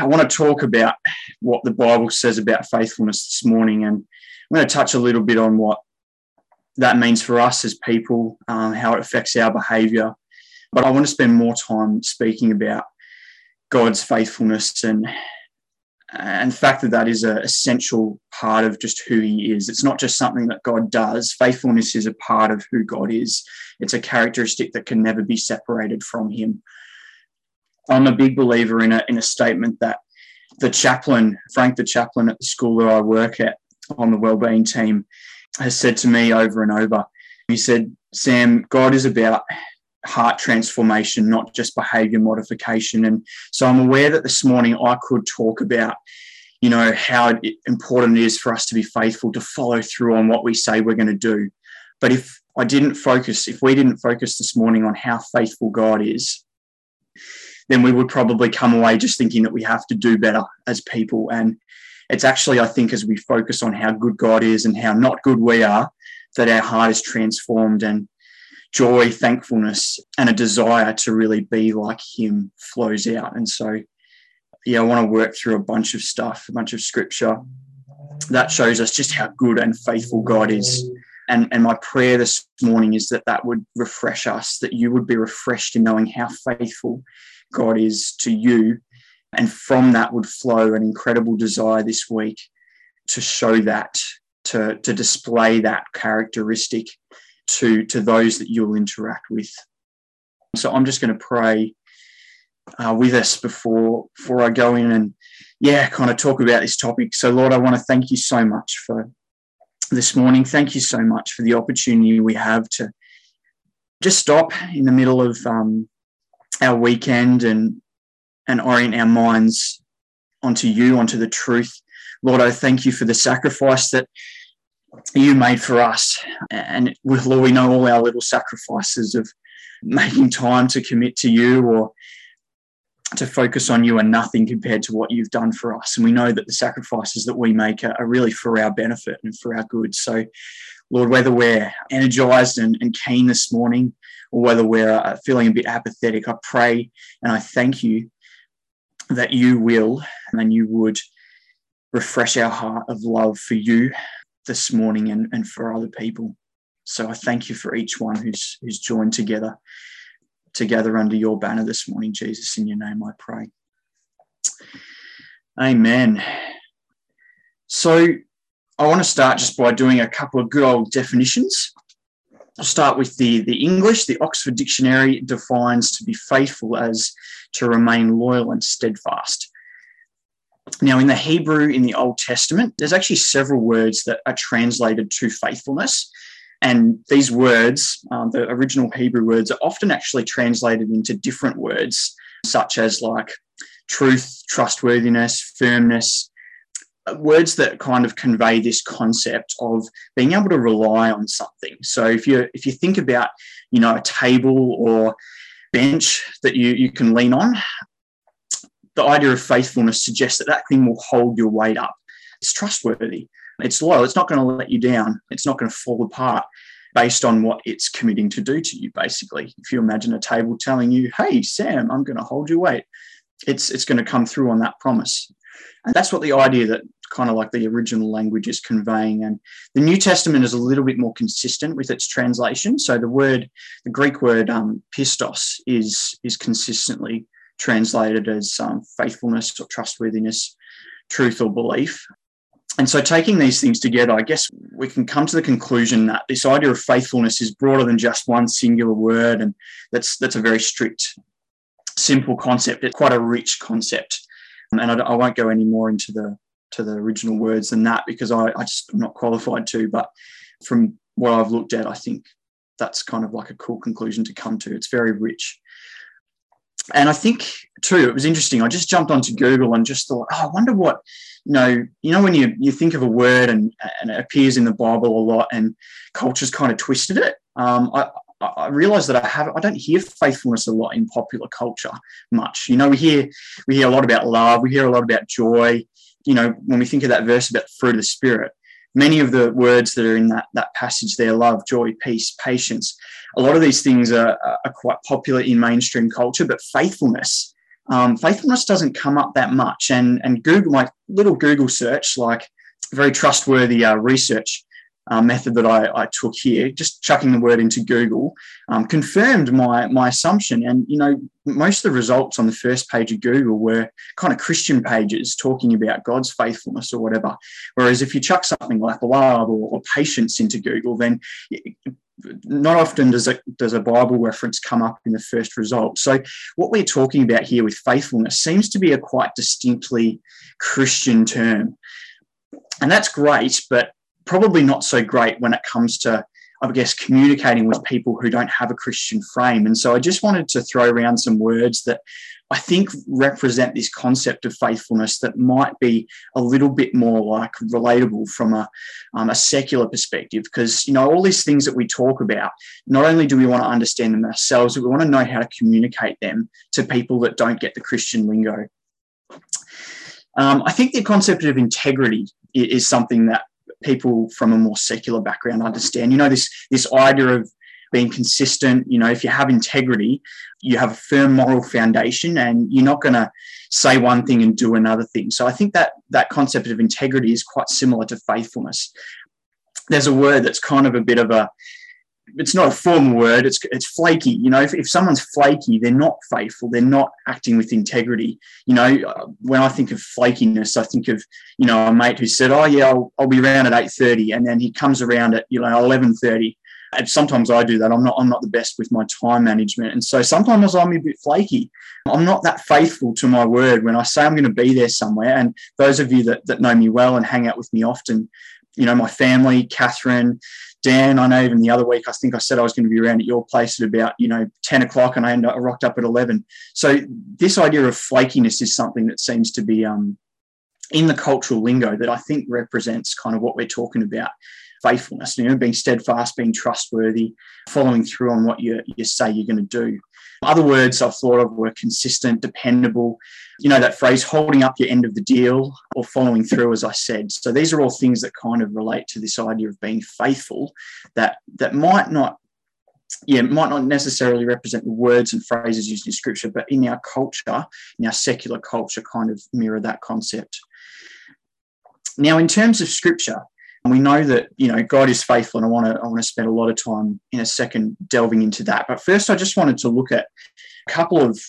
I want to talk about what the Bible says about faithfulness this morning, and I'm going to touch a little bit on what that means for us as people, um, how it affects our behaviour. But I want to spend more time speaking about God's faithfulness and and the fact that that is an essential part of just who he is. It's not just something that God does. Faithfulness is a part of who God is. It's a characteristic that can never be separated from him. I'm a big believer in a, in a statement that the chaplain, Frank, the chaplain at the school that I work at on the wellbeing team, has said to me over and over. He said, Sam, God is about heart transformation, not just behavior modification. And so I'm aware that this morning I could talk about, you know, how important it is for us to be faithful, to follow through on what we say we're going to do. But if I didn't focus, if we didn't focus this morning on how faithful God is, then we would probably come away just thinking that we have to do better as people. And it's actually, I think, as we focus on how good God is and how not good we are, that our heart is transformed and joy, thankfulness, and a desire to really be like Him flows out. And so, yeah, I want to work through a bunch of stuff, a bunch of scripture that shows us just how good and faithful God is. And, and my prayer this morning is that that would refresh us, that you would be refreshed in knowing how faithful God is to you. And from that would flow an incredible desire this week to show that, to, to display that characteristic to, to those that you'll interact with. So I'm just going to pray uh, with us before, before I go in and, yeah, kind of talk about this topic. So, Lord, I want to thank you so much for this morning. Thank you so much for the opportunity we have to just stop in the middle of um, our weekend and and orient our minds onto you, onto the truth. Lord, I thank you for the sacrifice that you made for us. And Lord, we know all our little sacrifices of making time to commit to you or to focus on you are nothing compared to what you've done for us. And we know that the sacrifices that we make are, really for our benefit and for our good. So, Lord, whether we're energized and, and keen this morning or whether we're uh, feeling a bit apathetic, I pray and I thank you that you will and you would refresh our heart of love for you this morning and, and for other people. So I thank you for each one who's who's joined together together under your banner this morning, Jesus. In your name I pray. Amen. So I want to start just by doing a couple of good old definitions. I'll start with the, the English. The Oxford Dictionary defines to be faithful as to remain loyal and steadfast. Now, in the Hebrew in the Old Testament, there's actually several words that are translated to faithfulness. And these words, um, the original Hebrew words, are often actually translated into different words, such as like truth, trustworthiness, firmness, words that kind of convey this concept of being able to rely on something. So if you if you think about, you know, a table or bench that you, you can lean on, the idea of faithfulness suggests that that thing will hold your weight up. It's trustworthy. It's loyal. It's not going to let you down. It's not going to fall apart based on what it's committing to do to you, basically. If you imagine a table telling you, hey, Sam, I'm going to hold your weight, it's, it's going to come through on that promise. And that's what the idea that kind of like the original language is conveying. And the New Testament is a little bit more consistent with its translation. So the word, the Greek word um, pistos, is, is consistently translated as um, faithfulness or trustworthiness, truth or belief. And so, taking these things together, I guess we can come to the conclusion that this idea of faithfulness is broader than just one singular word, and that's that's a very strict, simple concept. It's quite a rich concept, and I, I won't go any more into the to the original words than that because I, I just am not qualified to. But from what I've looked at, I think that's kind of like a cool conclusion to come to. It's very rich and I think too, it was interesting. I just jumped onto Google and just thought, oh, I wonder what, you know, you know, when you, you think of a word and, and it appears in the Bible a lot and culture's kind of twisted it. Um, I, I realize that I have I don't hear faithfulness a lot in popular culture much. You know, we hear we hear a lot about love, we hear a lot about joy. You know, when we think of that verse about the fruit of the spirit, many of the words that are in that, that passage there love, joy, peace, patience a lot of these things are, are quite popular in mainstream culture, but faithfulness um, faithfulness doesn't come up that much. And, and Google, my little Google search, like very trustworthy uh, research uh, method that I, I, took here, just chucking the word into Google, um, confirmed my my assumption. And you know, most of the results on the first page of Google were kind of Christian pages talking about God's faithfulness or whatever. Whereas if you chuck something like love or, or patience into Google, then not often does a, does a Bible reference come up in the first result. So, what we're talking about here with faithfulness seems to be a quite distinctly Christian term. And that's great, but probably not so great when it comes to, I guess, communicating with people who don't have a Christian frame. And so I just wanted to throw around some words that I think represent this concept of faithfulness that might be a little bit more like relatable from a, um, a secular perspective. Because, you know, all these things that we talk about, not only do we want to understand them ourselves, but we want to know how to communicate them to people that don't get the Christian lingo. Um, I think the concept of integrity is something that people from a more secular background understand. You know, this this idea of being consistent. You know, if you have integrity, you have a firm moral foundation, and you're not going to say one thing and do another thing. So I think that that concept of integrity is quite similar to faithfulness. There's a word that's kind of a bit of a it's not a formal word. It's it's flaky. You know, if, if someone's flaky, they're not faithful. They're not acting with integrity. You know, uh, when I think of flakiness, I think of you know a mate who said, "Oh yeah, I'll, I'll be around at eight 30 and then he comes around at you know eleven thirty. And sometimes I do that. I'm not I'm not the best with my time management, and so sometimes I'm a bit flaky. I'm not that faithful to my word when I say I'm going to be there somewhere. And those of you that that know me well and hang out with me often, you know, my family, Catherine, Dan, I know even the other week, I think I said I was going to be around at your place at about, you know, 10 o'clock and I ended up, I rocked up at 11. So this idea of flakiness is something that seems to be um, in the cultural lingo that I think represents kind of what we're talking about faithfulness, you know, being steadfast, being trustworthy, following through on what you, you say you're going to do. Other words I've thought of were consistent, dependable, you know, that phrase, holding up your end of the deal or following through, as I said. So these are all things that kind of relate to this idea of being faithful that, that might not yeah, might not necessarily represent the words and phrases used in scripture, but in our culture, in our secular culture, kind of mirror that concept. Now, in terms of scripture, we know that you know God is faithful, and I want to I want to spend a lot of time in a second delving into that. But first, I just wanted to look at a couple of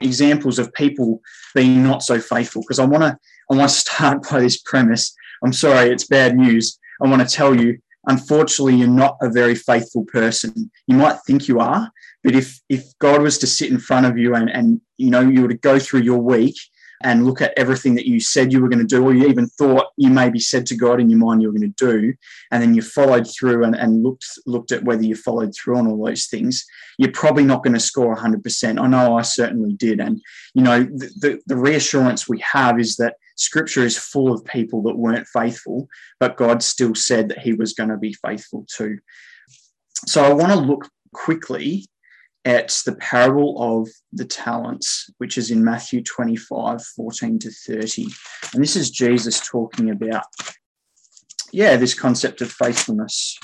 examples of people being not so faithful because I want to I want to start by this premise. I'm sorry, it's bad news. I want to tell you, unfortunately, you're not a very faithful person. You might think you are, but if if God was to sit in front of you and and you know you were to go through your week and look at everything that you said you were going to do, or you even thought you maybe said to God in your mind you were going to do, and then you followed through and, and looked looked at whether you followed through on all those things, you're probably not going to score 100%. I know I certainly did. And, you know, the, the, the reassurance we have is that scripture is full of people that weren't faithful, but God still said that he was going to be faithful too. So I want to look quickly at the parable of the talents, which is in Matthew 25, 14 to 30. And this is Jesus talking about, yeah, this concept of faithfulness.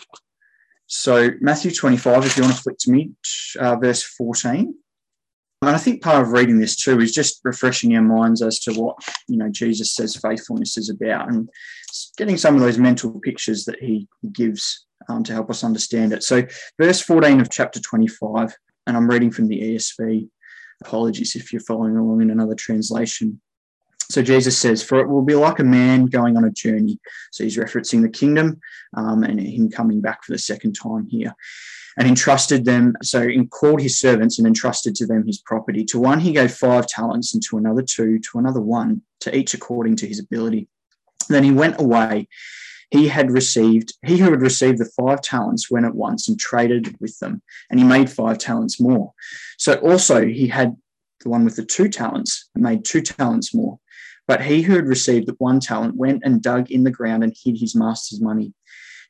So, Matthew 25, if you want to flick to me, uh, verse 14. And I think part of reading this too is just refreshing our minds as to what, you know, Jesus says faithfulness is about and getting some of those mental pictures that he gives um, to help us understand it. So, verse 14 of chapter 25 and I'm reading from the ESV. Apologies if you're following along in another translation. So Jesus says, For it will be like a man going on a journey. So he's referencing the kingdom um, and him coming back for the second time here. And entrusted them, so he called his servants and entrusted to them his property. To one he gave five talents, and to another two, to another one, to each according to his ability. Then he went away he had received, he who had received the five talents went at once and traded with them, and he made five talents more. So also he had the one with the two talents made two talents more. But he who had received the one talent went and dug in the ground and hid his master's money.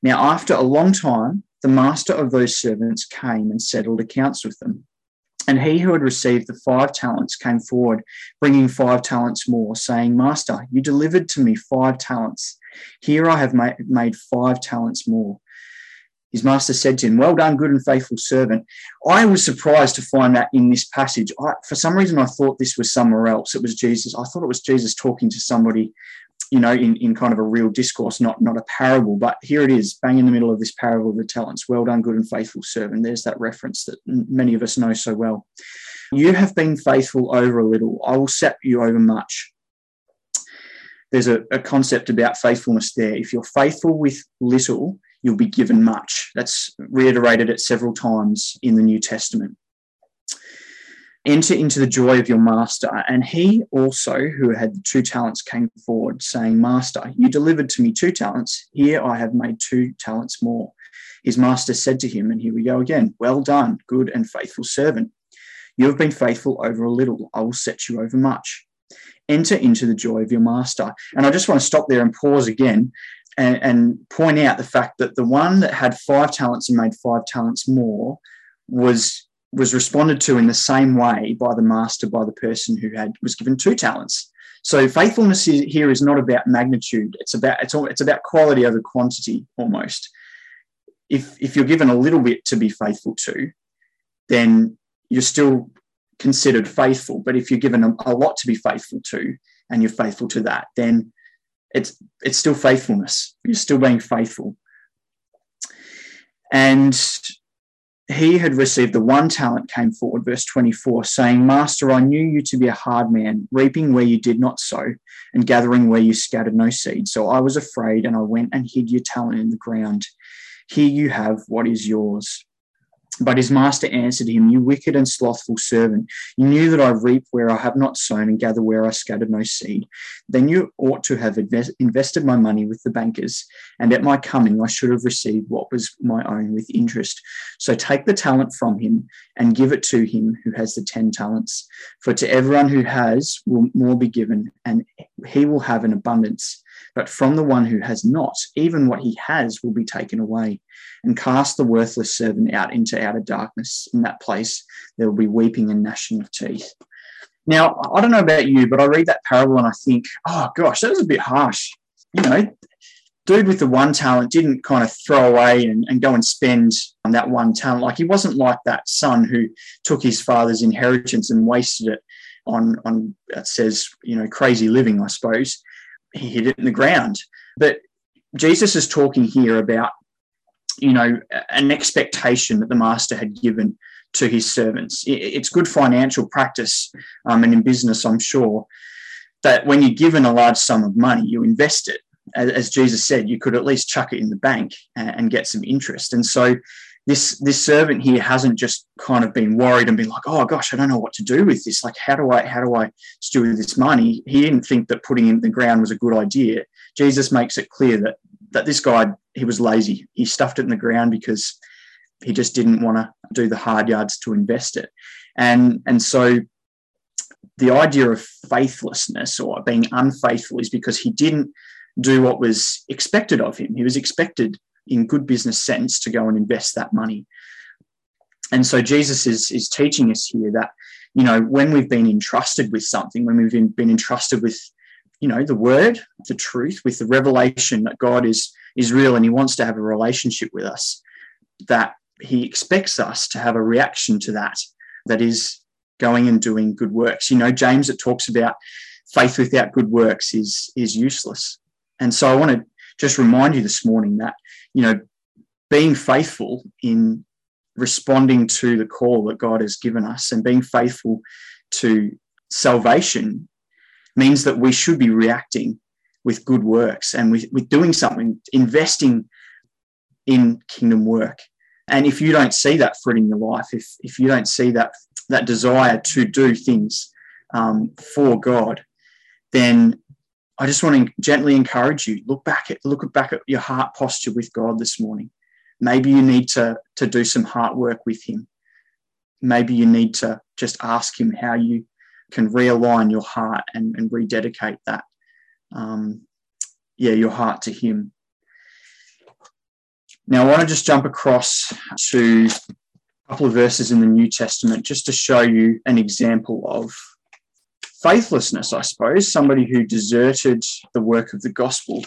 Now, after a long time, the master of those servants came and settled accounts with them. And he who had received the five talents came forward, bringing five talents more, saying, Master, you delivered to me five talents. Here I have made five talents more. His master said to him, Well done, good and faithful servant. I was surprised to find that in this passage. I, for some reason, I thought this was somewhere else. It was Jesus. I thought it was Jesus talking to somebody, you know, in, in kind of a real discourse, not, not a parable. But here it is, bang in the middle of this parable of the talents. Well done, good and faithful servant. There's that reference that many of us know so well. You have been faithful over a little. I will set you over much there's a, a, concept about faithfulness there. If you're faithful with little, you'll be given much. That's reiterated at several times in the New Testament. Enter into the joy of your master. And he also, who had two talents, came forward, saying, Master, you delivered to me two talents. Here I have made two talents more. His master said to him, and here we go again, Well done, good and faithful servant. You have been faithful over a little. I will set you over much. Enter into the joy of your master. And I just want to stop there and pause again and, and point out the fact that the one that had five talents and made five talents more was was responded to in the same way by the master by the person who had was given two talents. So faithfulness here is not about magnitude. It's about it's, all, it's about quality over quantity almost. If if you're given a little bit to be faithful to then you're still considered faithful but if you're given a, a lot to be faithful to and you're faithful to that then it's it's still faithfulness. You're still being faithful. And he had received the one talent came forward, verse 24, saying, Master, I knew you to be a hard man, reaping where you did not sow, and gathering where you scattered no seed. So I was afraid, and I went and hid your talent in the ground. Here you have what is yours. But his master answered him, You wicked and slothful servant, you knew that I reap where I have not sown and gather where I scattered no seed. Then you ought to have invested my money with the bankers, and at my coming I should have received what was my own with interest. So take the talent from him and give it to him who has the ten talents. For to everyone who has will more be given, and he will have an abundance. But from the one who has not, even what he has will be taken away. And cast the worthless servant out into outer darkness. In that place, there will be weeping and gnashing of teeth. Now, I don't know about you, but I read that parable and I think, oh gosh, that was a bit harsh. You know, dude with the one talent didn't kind of throw away and, and go and spend on that one talent. Like he wasn't like that son who took his father's inheritance and wasted it on on it says, you know, crazy living, I suppose he hit it in the ground. But Jesus is talking here about, you know, an expectation that the master had given to his servants. It's good financial practice, um, and in business, I'm sure, that when you're given a large sum of money, you invest it. As Jesus said, you could at least chuck it in the bank and get some interest. And so this this servant here hasn't just kind of been worried and been like, oh gosh, I don't know what to do with this. Like, how do I how do I steward this money? He didn't think that putting in the ground was a good idea. Jesus makes it clear that that this guy he was lazy. He stuffed it in the ground because he just didn't want to do the hard yards to invest it. And and so the idea of faithlessness or being unfaithful is because he didn't do what was expected of him. He was expected in good business sense to go and invest that money. And so Jesus is, is teaching us here that, you know, when we've been entrusted with something, when we've been, been entrusted with, you know, the word, the truth, with the revelation that God is, is real and he wants to have a relationship with us, that he expects us to have a reaction to that, that is going and doing good works. You know, James, it talks about faith without good works is, is useless. And so I want to just remind you this morning that you know, being faithful in responding to the call that God has given us and being faithful to salvation means that we should be reacting with good works and with, with doing something, investing in kingdom work. And if you don't see that fruit in your life, if, if you don't see that, that desire to do things um, for God, then I just want to gently encourage you. Look back at look back at your heart posture with God this morning. Maybe you need to, to do some heart work with Him. Maybe you need to just ask Him how you can realign your heart and, and rededicate that, um, yeah, your heart to Him. Now, I want to just jump across to a couple of verses in the New Testament just to show you an example of faithlessness, I suppose, somebody who deserted the work of the gospel.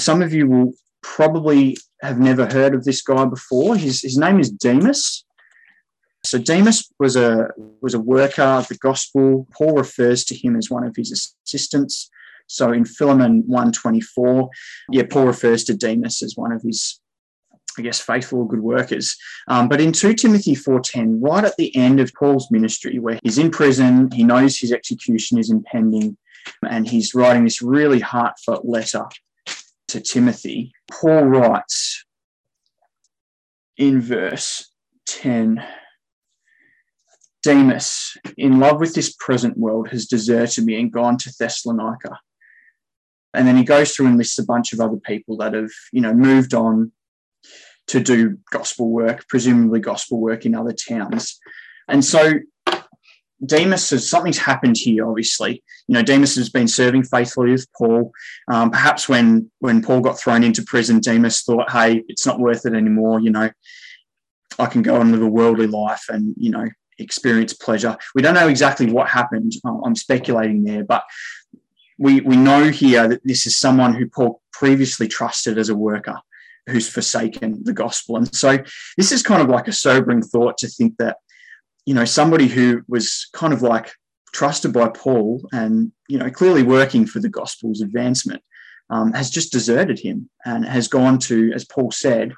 Some of you will probably have never heard of this guy before. His, his name is Demas. So Demas was a was a worker of the gospel. Paul refers to him as one of his assistants. So in Philemon 124, yeah, Paul refers to Demas as one of his, I guess, faithful or good workers. Um, but in 2 Timothy 4.10, right at the end of Paul's ministry, where he's in prison, he knows his execution is impending, and he's writing this really heartfelt letter to Timothy, Paul writes in verse 10 Demas, in love with this present world, has deserted me and gone to Thessalonica. And then he goes through and lists a bunch of other people that have, you know, moved on to do gospel work, presumably gospel work in other towns. And so Demas has something's happened here. Obviously, you know Demas has been serving faithfully with Paul. Um, perhaps when when Paul got thrown into prison, Demas thought, "Hey, it's not worth it anymore." You know, I can go and live a worldly life and you know experience pleasure. We don't know exactly what happened. I'm speculating there, but we we know here that this is someone who Paul previously trusted as a worker who's forsaken the gospel. And so this is kind of like a sobering thought to think that you know, somebody who was kind of like trusted by Paul and, you know, clearly working for the gospel's advancement, um, has just deserted him and has gone to, as Paul said,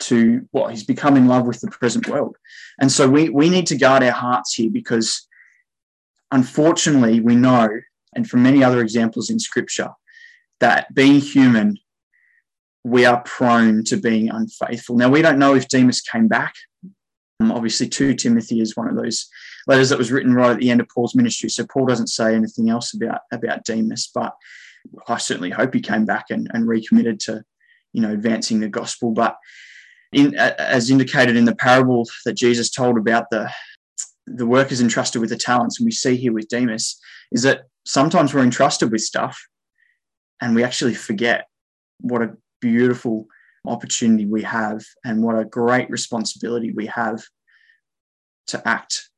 to what well, he's become in love with the present world. And so we, we need to guard our hearts here because unfortunately we know, and from many other examples in scripture, that being human, we are prone to being unfaithful. Now, we don't know if Demas came back um, obviously, 2 Timothy is one of those letters that was written right at the end of Paul's ministry. So Paul doesn't say anything else about, about Demas, but I certainly hope he came back and, and recommitted to, you know, advancing the gospel. But in, as indicated in the parable that Jesus told about the, the workers entrusted with the talents, and we see here with Demas, is that sometimes we're entrusted with stuff and we actually forget what a beautiful opportunity we have and what a great responsibility we have to act.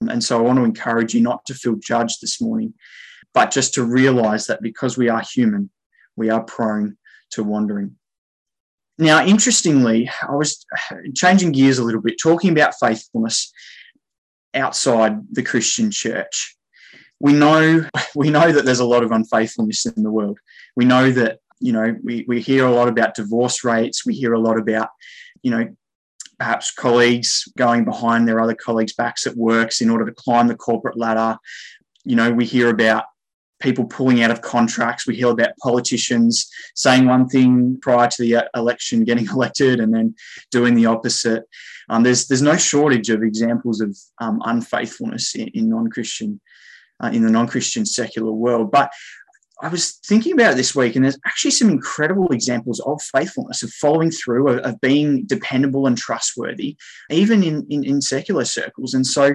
And so I want to encourage you not to feel judged this morning, but just to realize that because we are human, we are prone to wandering. Now, interestingly, I was changing gears a little bit, talking about faithfulness outside the Christian church. We know, we know that there's a lot of unfaithfulness in the world. We know that you know, we, we hear a lot about divorce rates. We hear a lot about, you know, perhaps colleagues going behind their other colleagues' backs at works in order to climb the corporate ladder. You know, we hear about people pulling out of contracts. We hear about politicians saying one thing prior to the election, getting elected, and then doing the opposite. Um, there's there's no shortage of examples of um, unfaithfulness in, in non-Christian uh, in the non-Christian secular world. But I was thinking about this week, and there's actually some incredible examples of faithfulness, of following through, of, of being dependable and trustworthy, even in, in, in secular circles. And so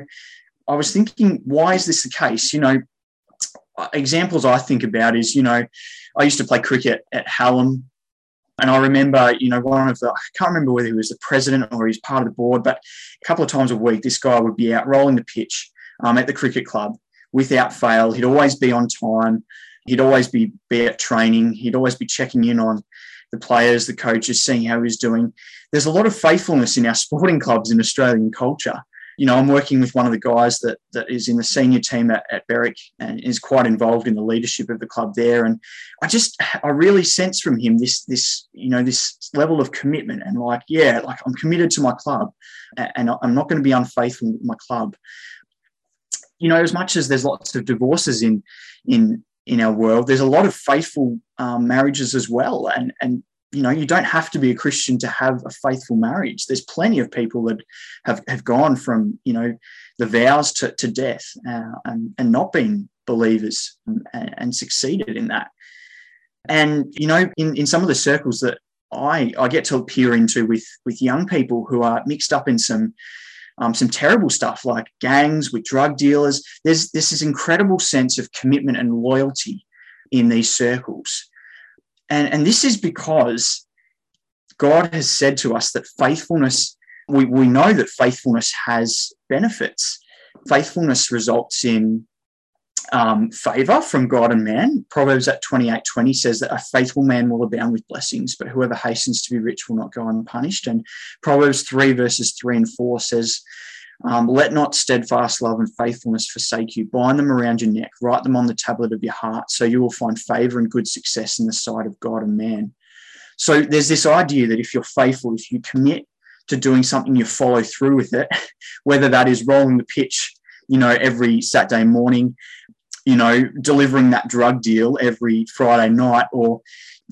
I was thinking, why is this the case? You know, examples I think about is, you know, I used to play cricket at Hallam. And I remember, you know, one of the, I can't remember whether he was the president or he's part of the board, but a couple of times a week, this guy would be out rolling the pitch um, at the cricket club without fail. He'd always be on time. He'd always be, be at training. He'd always be checking in on the players, the coaches, seeing how he's doing. There's a lot of faithfulness in our sporting clubs in Australian culture. You know, I'm working with one of the guys that that is in the senior team at, at Berwick and is quite involved in the leadership of the club there. And I just I really sense from him this this you know this level of commitment and like yeah like I'm committed to my club and I'm not going to be unfaithful with my club. You know, as much as there's lots of divorces in in in our world, there's a lot of faithful um, marriages as well. And, and, you know, you don't have to be a Christian to have a faithful marriage. There's plenty of people that have, have gone from, you know, the vows to, to death uh, and, and not been believers and, and succeeded in that. And, you know, in, in some of the circles that I, I get to peer into with, with young people who are mixed up in some um, some terrible stuff like gangs with drug dealers. There's, there's this incredible sense of commitment and loyalty in these circles. And, and this is because God has said to us that faithfulness, we, we know that faithfulness has benefits. Faithfulness results in um, favor from God and man. Proverbs at 28 20 says that a faithful man will abound with blessings, but whoever hastens to be rich will not go unpunished. And Proverbs 3, verses 3 and 4 says, um, Let not steadfast love and faithfulness forsake you. Bind them around your neck, write them on the tablet of your heart, so you will find favor and good success in the sight of God and man. So there's this idea that if you're faithful, if you commit to doing something, you follow through with it, whether that is rolling the pitch, you know, every Saturday morning, you know, delivering that drug deal every Friday night, or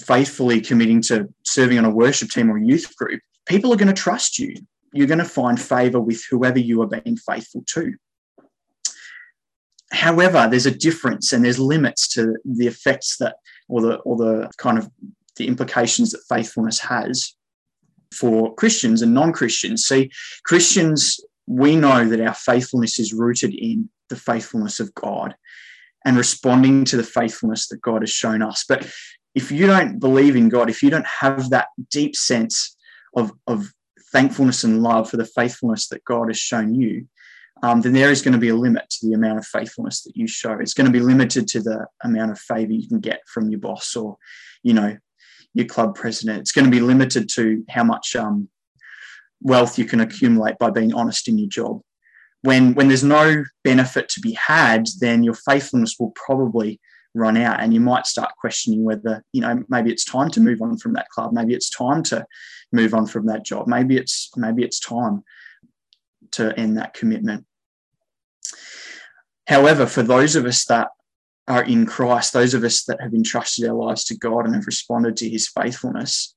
faithfully committing to serving on a worship team or youth group, people are going to trust you. You're going to find favor with whoever you are being faithful to. However, there's a difference and there's limits to the effects that, or the, or the kind of the implications that faithfulness has for Christians and non Christians. See, Christians, we know that our faithfulness is rooted in the faithfulness of God and responding to the faithfulness that God has shown us. But if you don't believe in God, if you don't have that deep sense of, of thankfulness and love for the faithfulness that God has shown you, um, then there is going to be a limit to the amount of faithfulness that you show. It's going to be limited to the amount of favor you can get from your boss or, you know, your club president. It's going to be limited to how much um, wealth you can accumulate by being honest in your job. When when there's no benefit to be had, then your faithfulness will probably run out, and you might start questioning whether you know maybe it's time to move on from that club. Maybe it's time to move on from that job. Maybe it's maybe it's time to end that commitment. However, for those of us that are in Christ, those of us that have entrusted our lives to God and have responded to his faithfulness,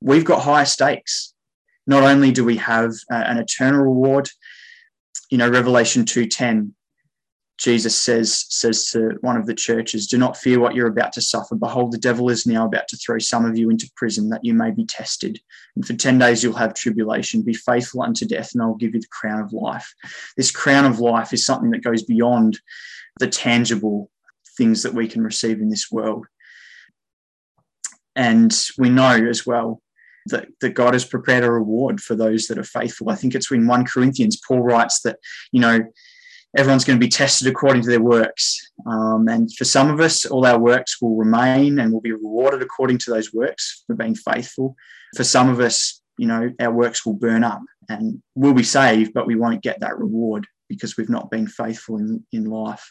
we've got higher stakes. Not only do we have uh, an eternal reward, you know, Revelation 2:10, Jesus says, says to one of the churches, Do not fear what you're about to suffer. Behold, the devil is now about to throw some of you into prison that you may be tested. And for 10 days you'll have tribulation. Be faithful unto death, and I'll give you the crown of life. This crown of life is something that goes beyond the tangible things that we can receive in this world. And we know as well that, that God has prepared a reward for those that are faithful. I think it's in 1 Corinthians, Paul writes that, you know, everyone's going to be tested according to their works. Um, and for some of us, all our works will remain and will be rewarded according to those works for being faithful. For some of us, you know, our works will burn up and we'll be saved, but we won't get that reward because we've not been faithful in, in life.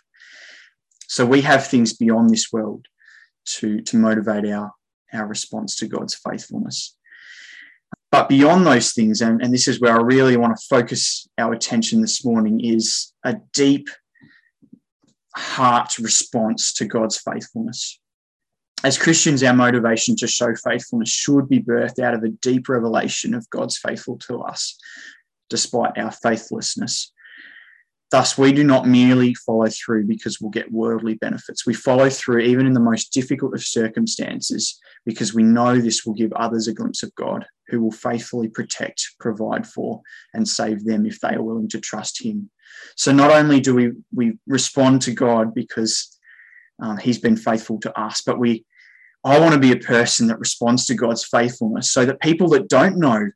So we have things beyond this world to, to motivate our, our response to God's faithfulness. But beyond those things, and, and this is where I really want to focus our attention this morning, is a deep heart response to God's faithfulness. As Christians, our motivation to show faithfulness should be birthed out of a deep revelation of God's faithful to us, despite our faithlessness. Thus, we do not merely follow through because we'll get worldly benefits. We follow through even in the most difficult of circumstances because we know this will give others a glimpse of God who will faithfully protect, provide for, and save them if they are willing to trust Him. So, not only do we, we respond to God because um, He's been faithful to us, but we I want to be a person that responds to God's faithfulness so that people that don't know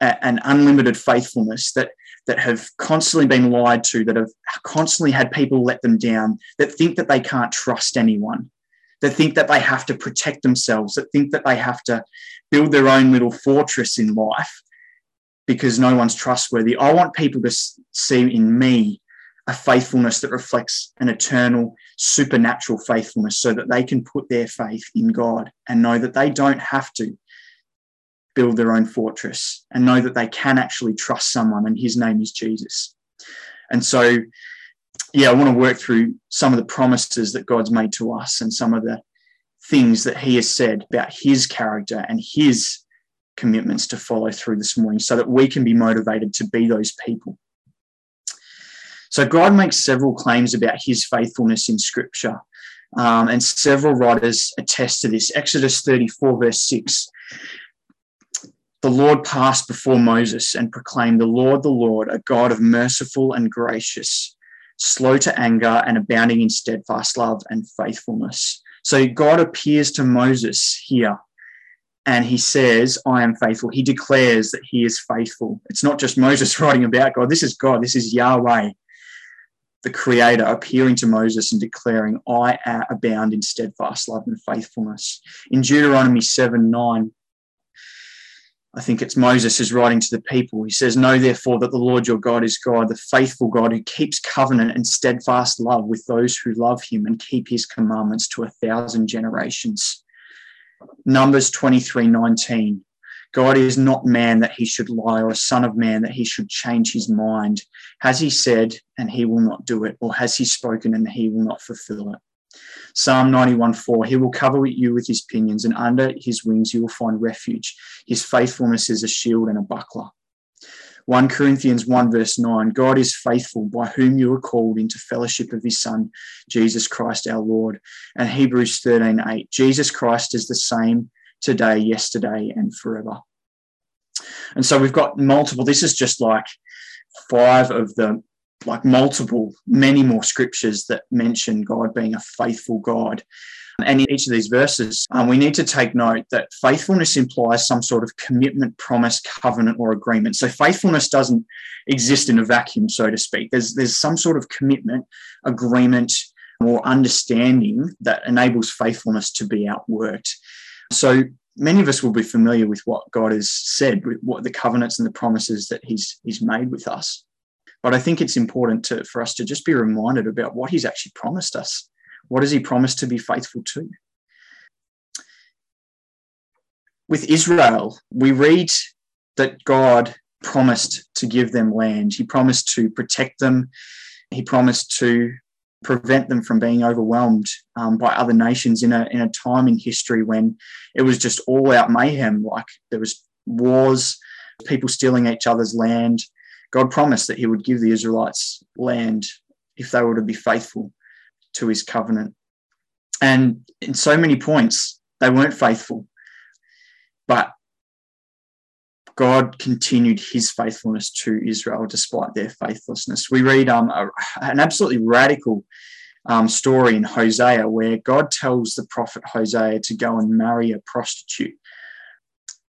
an unlimited faithfulness that that have constantly been lied to, that have constantly had people let them down, that think that they can't trust anyone, that think that they have to protect themselves, that think that they have to build their own little fortress in life because no one's trustworthy. I want people to see in me a faithfulness that reflects an eternal, supernatural faithfulness so that they can put their faith in God and know that they don't have to build their own fortress and know that they can actually trust someone, and his name is Jesus. And so, yeah, I want to work through some of the promises that God's made to us and some of the things that he has said about his character and his commitments to follow through this morning so that we can be motivated to be those people. So, God makes several claims about his faithfulness in scripture, um, and several writers attest to this. Exodus 34, verse 6 the Lord passed before Moses and proclaimed, The Lord, the Lord, a God of merciful and gracious, slow to anger and abounding in steadfast love and faithfulness. So God appears to Moses here and he says, I am faithful. He declares that he is faithful. It's not just Moses writing about God. This is God. This is Yahweh. the Creator appearing to Moses and declaring, I abound in steadfast love and faithfulness. In Deuteronomy 7 9, I think it's Moses is writing to the people. He says, Know therefore that the Lord your God is God, the faithful God who keeps covenant and steadfast love with those who love him and keep his commandments to a thousand generations. Numbers 23 19. God is not man that he should lie, or a son of man that he should change his mind. Has he said, and he will not do it, or has he spoken, and he will not fulfill it? Psalm 91 4 He will cover you with his pinions, and under his wings you will find refuge. His faithfulness is a shield and a buckler. 1 Corinthians 1 verse 9 God is faithful, by whom you are called into fellowship of his Son, Jesus Christ our Lord. And Hebrews 13 8 Jesus Christ is the same today, yesterday, and forever. And so we've got multiple, this is just like five of the like multiple, many more scriptures that mention God being a faithful God. And in each of these verses, um, we need to take note that faithfulness implies some sort of commitment, promise, covenant, or agreement. So faithfulness doesn't exist in a vacuum, so to speak. There's, there's some sort of commitment, agreement, or understanding that enables faithfulness to be outworked. So many of us will be familiar with what God has said, with what the covenants and the promises that He's He's made with us. But I think it's important to, for us to just be reminded about what He's actually promised us. What has He promised to be faithful to? With Israel, we read that God promised to give them land. He promised to protect them. He promised to prevent them from being overwhelmed um, by other nations in a in a time in history when it was just all out mayhem. Like there was wars, people stealing each other's land. God promised that He would give the Israelites land if they were to be faithful to His covenant. And in so many points, they weren't faithful, but God continued his faithfulness to Israel despite their faithlessness. We read um, a, an absolutely radical um, story in Hosea where God tells the prophet Hosea to go and marry a prostitute.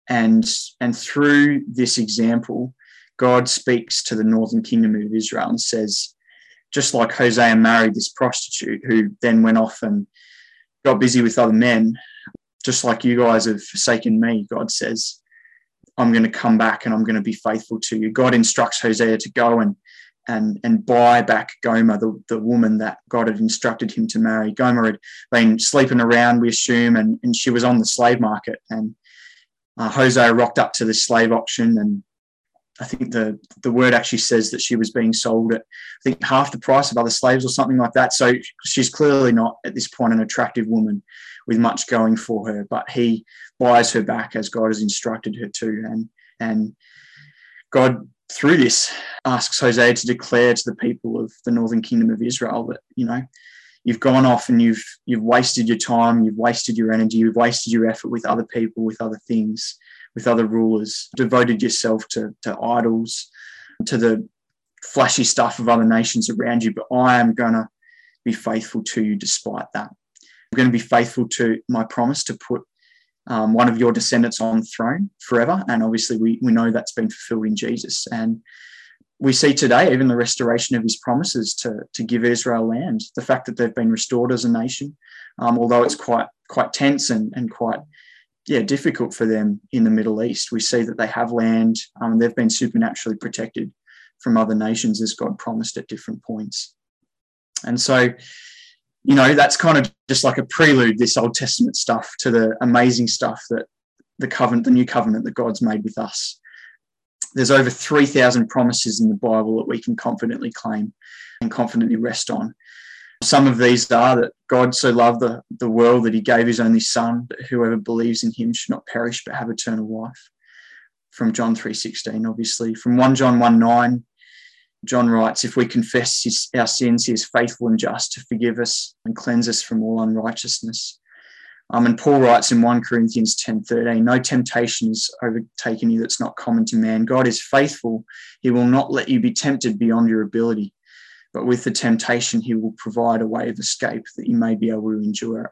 And, and through this example, God speaks to the northern kingdom of Israel and says, just like Hosea married this prostitute who then went off and got busy with other men, just like you guys have forsaken me, God says, I'm going to come back and I'm going to be faithful to you. God instructs Hosea to go and and and buy back Gomer, the, the woman that God had instructed him to marry. Gomer had been sleeping around, we assume, and, and she was on the slave market. And uh, Hosea rocked up to the slave auction, and I think the the word actually says that she was being sold at I think half the price of other slaves or something like that. So she's clearly not at this point an attractive woman with much going for her, but he buys her back as God has instructed her to. And, and God, through this, asks Hosea to declare to the people of the northern kingdom of Israel that, you know, you've gone off and you've you've wasted your time, you've wasted your energy, you've wasted your effort with other people, with other things, with other rulers, devoted yourself to, to idols, to the flashy stuff of other nations around you, but I am gonna be faithful to you despite that. I'm going to be faithful to my promise to put um, one of your descendants on throne forever. And obviously, we, we know that's been fulfilled in Jesus. And we see today even the restoration of his promises to, to give Israel land, the fact that they've been restored as a nation, um, although it's quite quite tense and, and quite yeah difficult for them in the Middle East. We see that they have land, um, they've been supernaturally protected from other nations as God promised at different points. And so you know, that's kind of just like a prelude, this Old Testament stuff, to the amazing stuff that the covenant, the new covenant that God's made with us. There's over 3,000 promises in the Bible that we can confidently claim and confidently rest on. Some of these are that God so loved the, the world that he gave his only son, that whoever believes in him should not perish but have eternal life. From John 3.16, obviously. From 1 John 1 9, John writes, If we confess his, our sins, he is faithful and just to forgive us and cleanse us from all unrighteousness. Um, and Paul writes in 1 Corinthians 10 13, No temptation is overtaken you that's not common to man. God is faithful. He will not let you be tempted beyond your ability. But with the temptation, he will provide a way of escape that you may be able to endure it.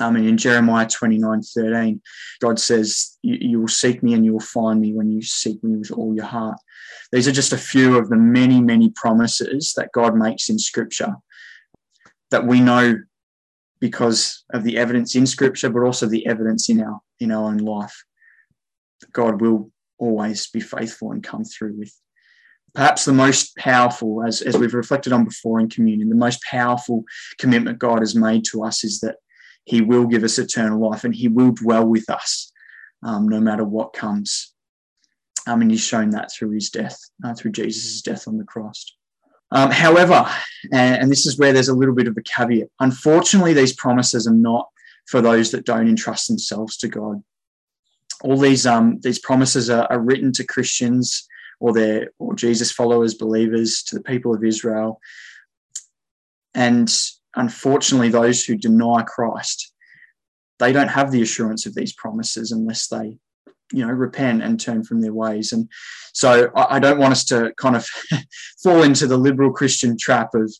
Um, I mean, in Jeremiah 29 13, God says, you, will seek me and you will find me when you seek me with all your heart. These are just a few of the many, many promises that God makes in Scripture that we know because of the evidence in Scripture, but also the evidence in our in our own life. God will always be faithful and come through with perhaps the most powerful, as, as we've reflected on before in communion, the most powerful commitment God has made to us is that he will give us eternal life and He will dwell with us um, no matter what comes. I mean, He's shown that through His death, uh, through Jesus' death on the cross. Um, however, and, and this is where there's a little bit of a caveat, unfortunately, these promises are not for those that don't entrust themselves to God. All these um, these promises are, are written to Christians or their or Jesus followers, believers, to the people of Israel. And unfortunately, those who deny Christ, they don't have the assurance of these promises unless they, you know, repent and turn from their ways. And so I, don't want us to kind of fall into the liberal Christian trap of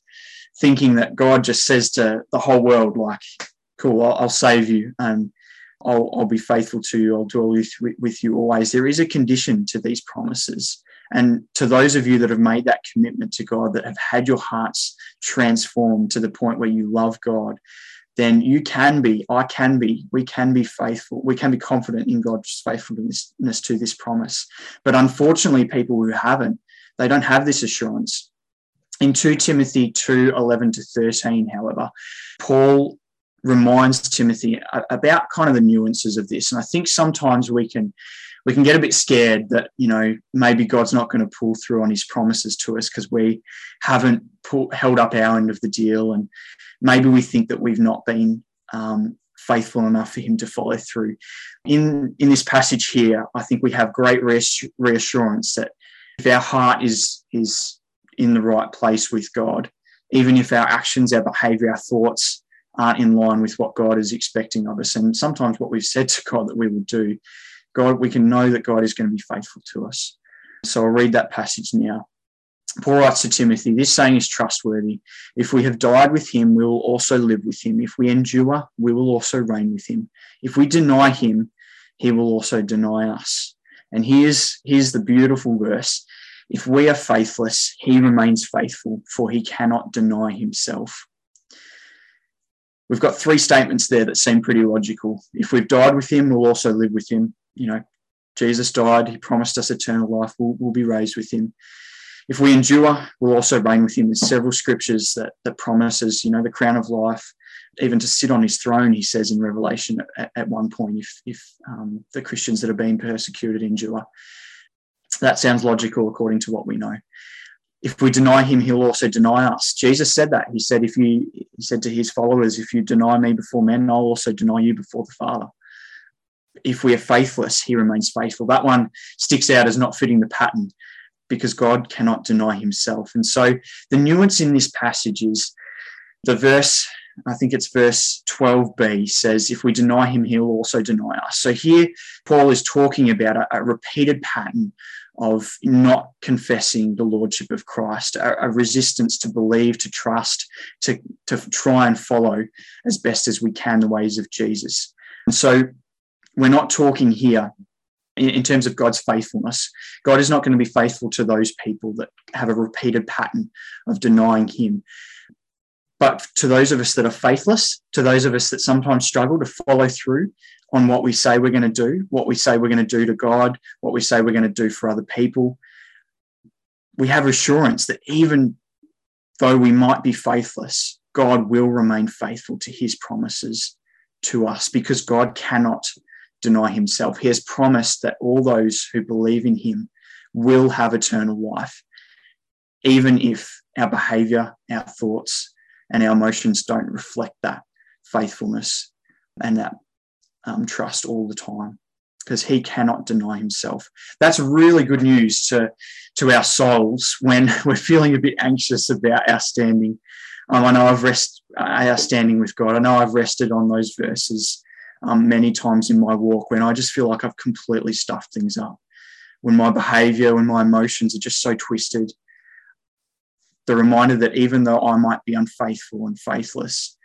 thinking that God just says to the whole world, like, cool, I'll, I'll save you and I'll, I'll, be faithful to you, I'll dwell with, with you always. There is a condition to these promises. And to those of you that have made that commitment to God, that have had your hearts transformed to the point where you love God, then you can be, I can be, we can be faithful. We can be confident in God's faithfulness to this promise. But unfortunately, people who haven't, they don't have this assurance. In 2 Timothy 2 11 to 13, however, Paul reminds Timothy about kind of the nuances of this. And I think sometimes we can we can get a bit scared that you know maybe God's not going to pull through on His promises to us because we haven't pull, held up our end of the deal, and maybe we think that we've not been um, faithful enough for Him to follow through. In in this passage here, I think we have great reassurance that if our heart is is in the right place with God, even if our actions, our behaviour, our thoughts aren't in line with what God is expecting of us, and sometimes what we've said to God that we would do, God, we can know that God is going to be faithful to us. So I'll read that passage now. Paul writes to Timothy, this saying is trustworthy. If we have died with him, we will also live with him. If we endure, we will also reign with him. If we deny him, he will also deny us. And here's, here's the beautiful verse. If we are faithless, he remains faithful, for he cannot deny himself. We've got three statements there that seem pretty logical. If we've died with him, we'll also live with him you know, Jesus died, he promised us eternal life, we'll, we'll be raised with him. If we endure, we'll also reign with him. There's several scriptures that, that promises, you know, the crown of life, even to sit on his throne, he says in Revelation at, at one point, if, if um, the Christians that are being persecuted endure. That sounds logical according to what we know. If we deny him, he'll also deny us. Jesus said that. He said, if you, he said to his followers, if you deny me before men, I'll also deny you before the Father if we are faithless, he remains faithful. That one sticks out as not fitting the pattern because God cannot deny himself. And so the nuance in this passage is the verse, I think it's verse 12b, says, If we deny him, he'll also deny us. So here, Paul is talking about a, a repeated pattern of not confessing the lordship of Christ, a, a, resistance to believe, to trust, to, to try and follow as best as we can the ways of Jesus. And so we're not talking here in, terms of God's faithfulness. God is not going to be faithful to those people that have a repeated pattern of denying Him. But to those of us that are faithless, to those of us that sometimes struggle to follow through on what we say we're going to do, what we say we're going to do to God, what we say we're going to do for other people, we have assurance that even though we might be faithless, God will remain faithful to his promises to us because God cannot deny himself. He has promised that all those who believe in him will have eternal life, even if our behavior, our thoughts, and our emotions don't reflect that faithfulness and that um, trust all the time because he cannot deny himself. That's really good news to, to our souls when we're feeling a bit anxious about our standing. Um, I know I've rest uh, our standing with God. I know I've rested on those verses um, many times in my walk when I just feel like I've completely stuffed things up. When my behavior, when my emotions are just so twisted. The reminder that even though I might be unfaithful and faithless,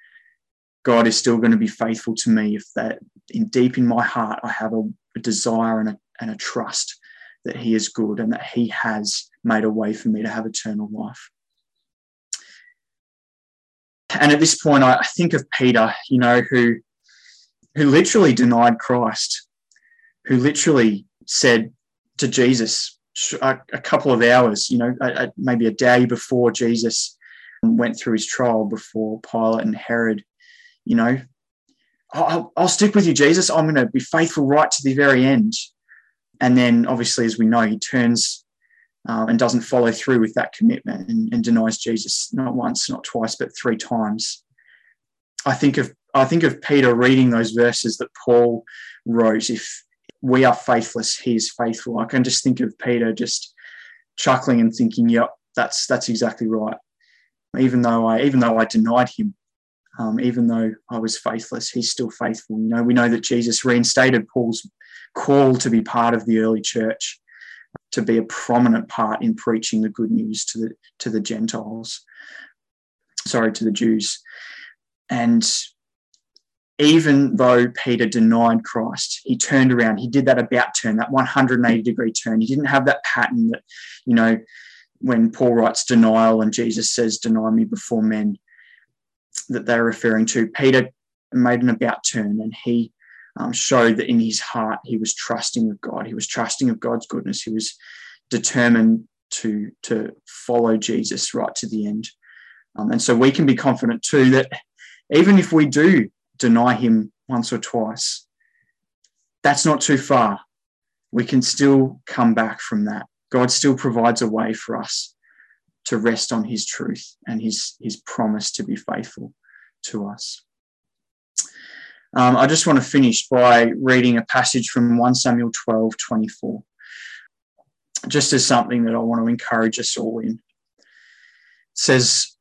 God is still going to be faithful to me if that in deep in my heart I have a, a desire and a, and a trust that He is good and that He has made a way for me to have eternal life. And at this point, I think of Peter, you know, who who literally denied Christ, who literally said to Jesus a, a couple of hours, you know, a, a, maybe a day before Jesus went through his trial before Pilate and Herod, you know, I'll, I'll stick with you, Jesus. I'm going to be faithful right to the very end. And then, obviously, as we know, he turns um, and doesn't follow through with that commitment and, and denies Jesus not once, not twice, but three times. I think of I think of Peter reading those verses that Paul wrote. If we are faithless, he is faithful. I can just think of Peter just chuckling and thinking, "Yep, that's that's exactly right." Even though I even though I denied him, um, even though I was faithless, he's still faithful. You know, we know that Jesus reinstated Paul's call to be part of the early church, to be a prominent part in preaching the good news to the to the Gentiles. Sorry, to the Jews. And even though Peter denied Christ, he turned around. He did that about turn, that 180 degree turn. He didn't have that pattern that, you know, when Paul writes denial and Jesus says, Deny me before men, that they're referring to. Peter made an about turn and he um, showed that in his heart he was trusting of God. He was trusting of God's goodness. He was determined to, to follow Jesus right to the end. Um, and so we can be confident too that even if we do deny him once or twice, that's not too far. We can still come back from that. God still provides a way for us to rest on his truth and his, his promise to be faithful to us. Um, I just want to finish by reading a passage from 1 Samuel 12 24, just as something that I want to encourage us all in. It says,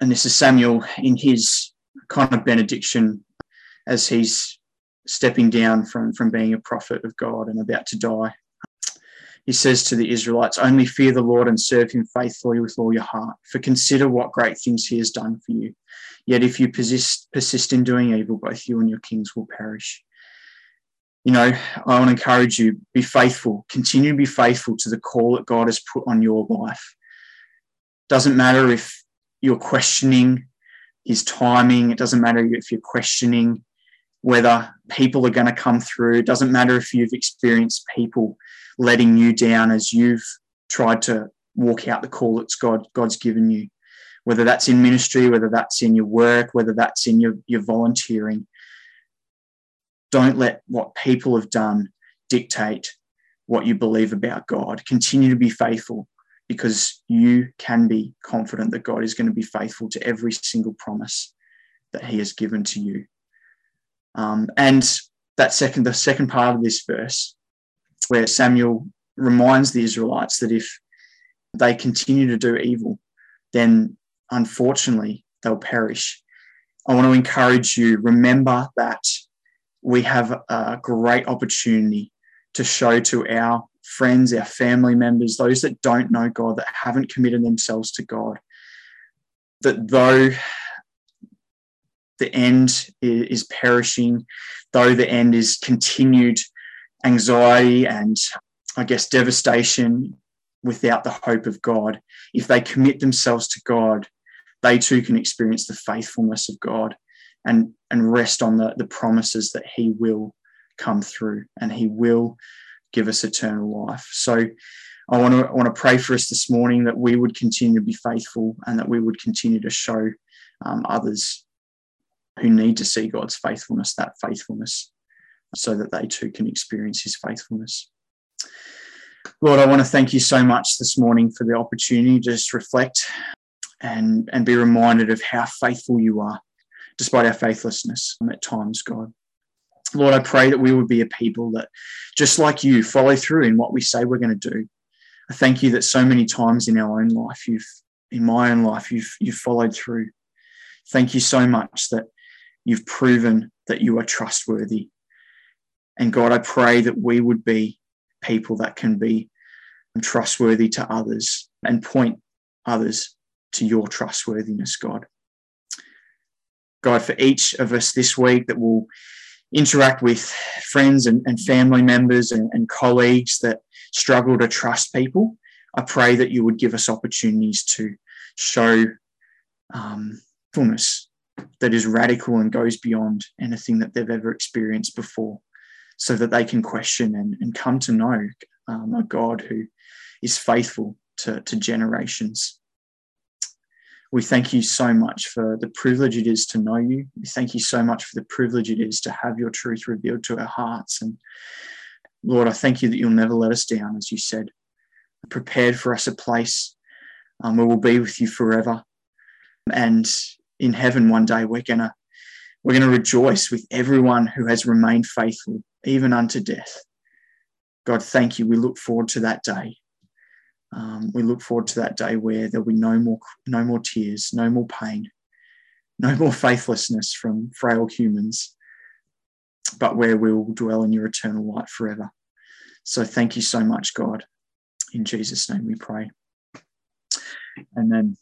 and this is Samuel in his kind of benediction as he's stepping down from, from being a prophet of God and about to die. He says to the Israelites, Only fear the Lord and serve him faithfully with all your heart, for consider what great things he has done for you. Yet if you persist, persist in doing evil, both you and your kings will perish. You know, I want to encourage you be faithful, continue to be faithful to the call that God has put on your life. Doesn't matter if you're questioning his timing, it doesn't matter if you're questioning whether people are going to come through, it doesn't matter if you've experienced people letting you down as you've tried to walk out the call that God, God's given you whether that's in ministry, whether that's in your work, whether that's in your, your volunteering. Don't let what people have done dictate what you believe about God. Continue to be faithful because you can be confident that God is going to be faithful to every single promise that He has given to you. Um, and that second, the second part of this verse, where Samuel reminds the Israelites that if they continue to do evil, then unfortunately, they'll perish. I want to encourage you remember that we have a great opportunity to show to our friends, our family members, those that don't know God, that haven't committed themselves to God, that though the end is perishing, though the end is continued anxiety and I guess devastation without the hope of God, if they commit themselves to God, they too can experience the faithfulness of God and, and rest on the, the promises that He will come through and He will give us eternal life. So I want to I want to pray for us this morning that we would continue to be faithful and that we would continue to show um, others who need to see God's faithfulness that faithfulness so that they too can experience His faithfulness. Lord, I want to thank you so much this morning for the opportunity to just reflect and, and be reminded of how faithful you are, despite our faithlessness at times, God. Lord, I pray that we would be a people that, just like you, follow through in what we say we're going to do. I thank you that so many times in our own life, you've, in my own life, you've, you've followed through. Thank you so much that you've proven that you are trustworthy. And God, I pray that we would be people that can be trustworthy to others and point others to your trustworthiness, God. God, for each of us this week that will interact with friends and, and family members and, and colleagues that struggle to trust people, I pray that you would give us opportunities to show um, fullness that is radical and goes beyond anything that they've ever experienced before, so that they can question and, and come to know um, a God who is faithful to, to generations. We thank you so much for the privilege it is to know you. We thank you so much for the privilege it is to have your truth revealed to our hearts. And Lord, I thank you that you'll never let us down, as you said. Prepared for us a place um, where we'll be with you forever. And in heaven one day, we're gonna we're gonna rejoice with everyone who has remained faithful, even unto death. God, thank you. We look forward to that day. Um, we look forward to that day where there'll be no more, no more tears, no more pain, no more faithlessness from frail humans, but where we will dwell in your eternal light forever. So thank you so much, God. In Jesus' name we pray. Amen.